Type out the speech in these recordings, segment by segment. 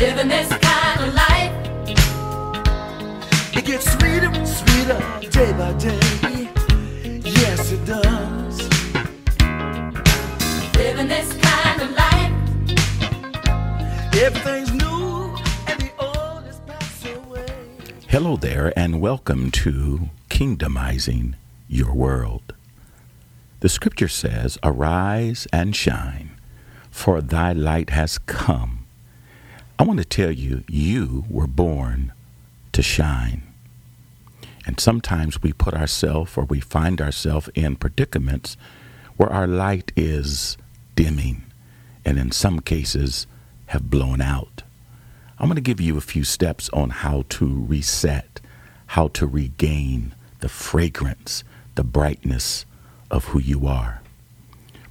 living this kind of life. It gets sweeter and sweeter day by day. Yes, it does. Living this kind of life. Everything's new and the old is passed away. Hello there, and welcome to Kingdomizing Your World. The scripture says, Arise and shine, for thy light has come I want to tell you, you were born to shine. And sometimes we put ourselves or we find ourselves in predicaments where our light is dimming and in some cases have blown out. I'm going to give you a few steps on how to reset, how to regain the fragrance, the brightness of who you are.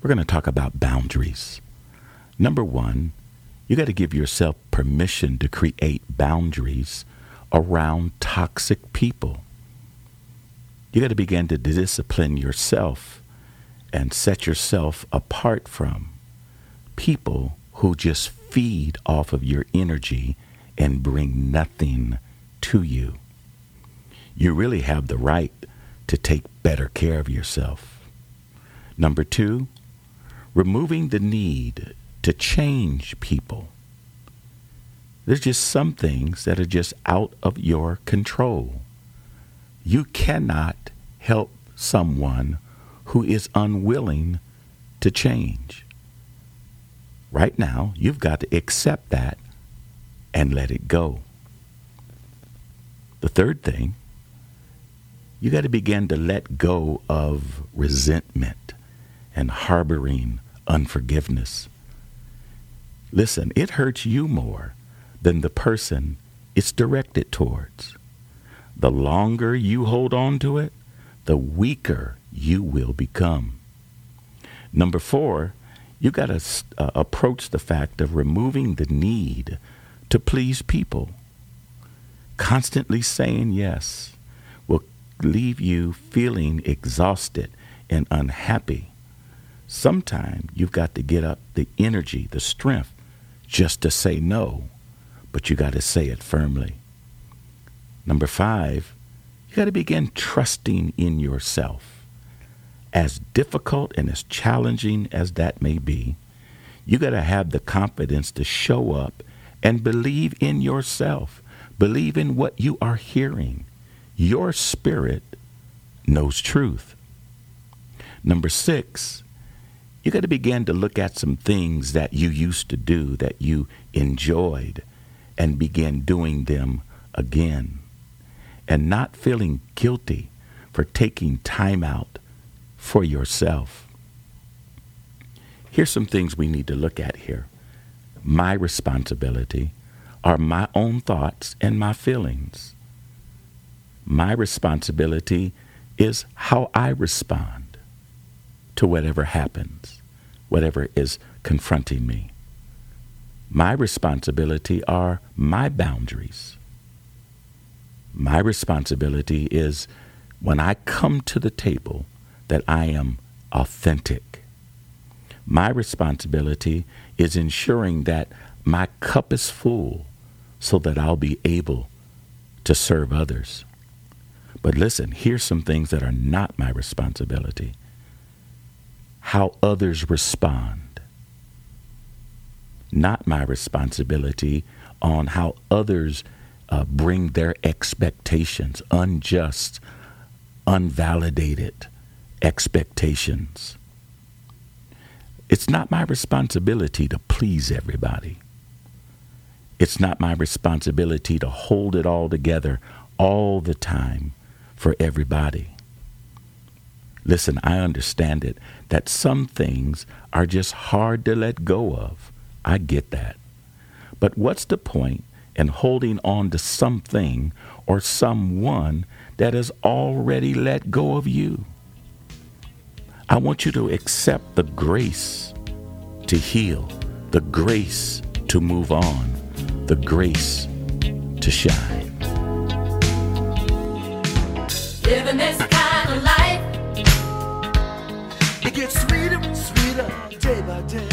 We're going to talk about boundaries. Number one, you got to give yourself permission to create boundaries around toxic people. You got to begin to discipline yourself and set yourself apart from people who just feed off of your energy and bring nothing to you. You really have the right to take better care of yourself. Number two, removing the need to change people. There's just some things that are just out of your control. You cannot help someone who is unwilling to change. Right now, you've got to accept that and let it go. The third thing, you got to begin to let go of resentment and harboring unforgiveness. Listen, it hurts you more than the person it's directed towards. The longer you hold on to it, the weaker you will become. Number four, you got to uh, approach the fact of removing the need to please people. Constantly saying yes will leave you feeling exhausted and unhappy. Sometimes you've got to get up the energy, the strength, just to say no, but you got to say it firmly. Number five, you got to begin trusting in yourself. As difficult and as challenging as that may be, you got to have the confidence to show up and believe in yourself. Believe in what you are hearing. Your spirit knows truth. Number six, you got to begin to look at some things that you used to do that you enjoyed and begin doing them again and not feeling guilty for taking time out for yourself. Here's some things we need to look at here. My responsibility are my own thoughts and my feelings. My responsibility is how I respond to whatever happens, whatever is confronting me. My responsibility are my boundaries. My responsibility is when I come to the table that I am authentic. My responsibility is ensuring that my cup is full so that I'll be able to serve others. But listen, here's some things that are not my responsibility how others respond. Not my responsibility on how others uh, bring their expectations, unjust, unvalidated expectations. It's not my responsibility to please everybody. It's not my responsibility to hold it all together all the time for everybody. Listen, I understand it that some things are just hard to let go of. I get that. But what's the point in holding on to something or someone that has already let go of you? I want you to accept the grace to heal, the grace to move on, the grace to shine. Day by day.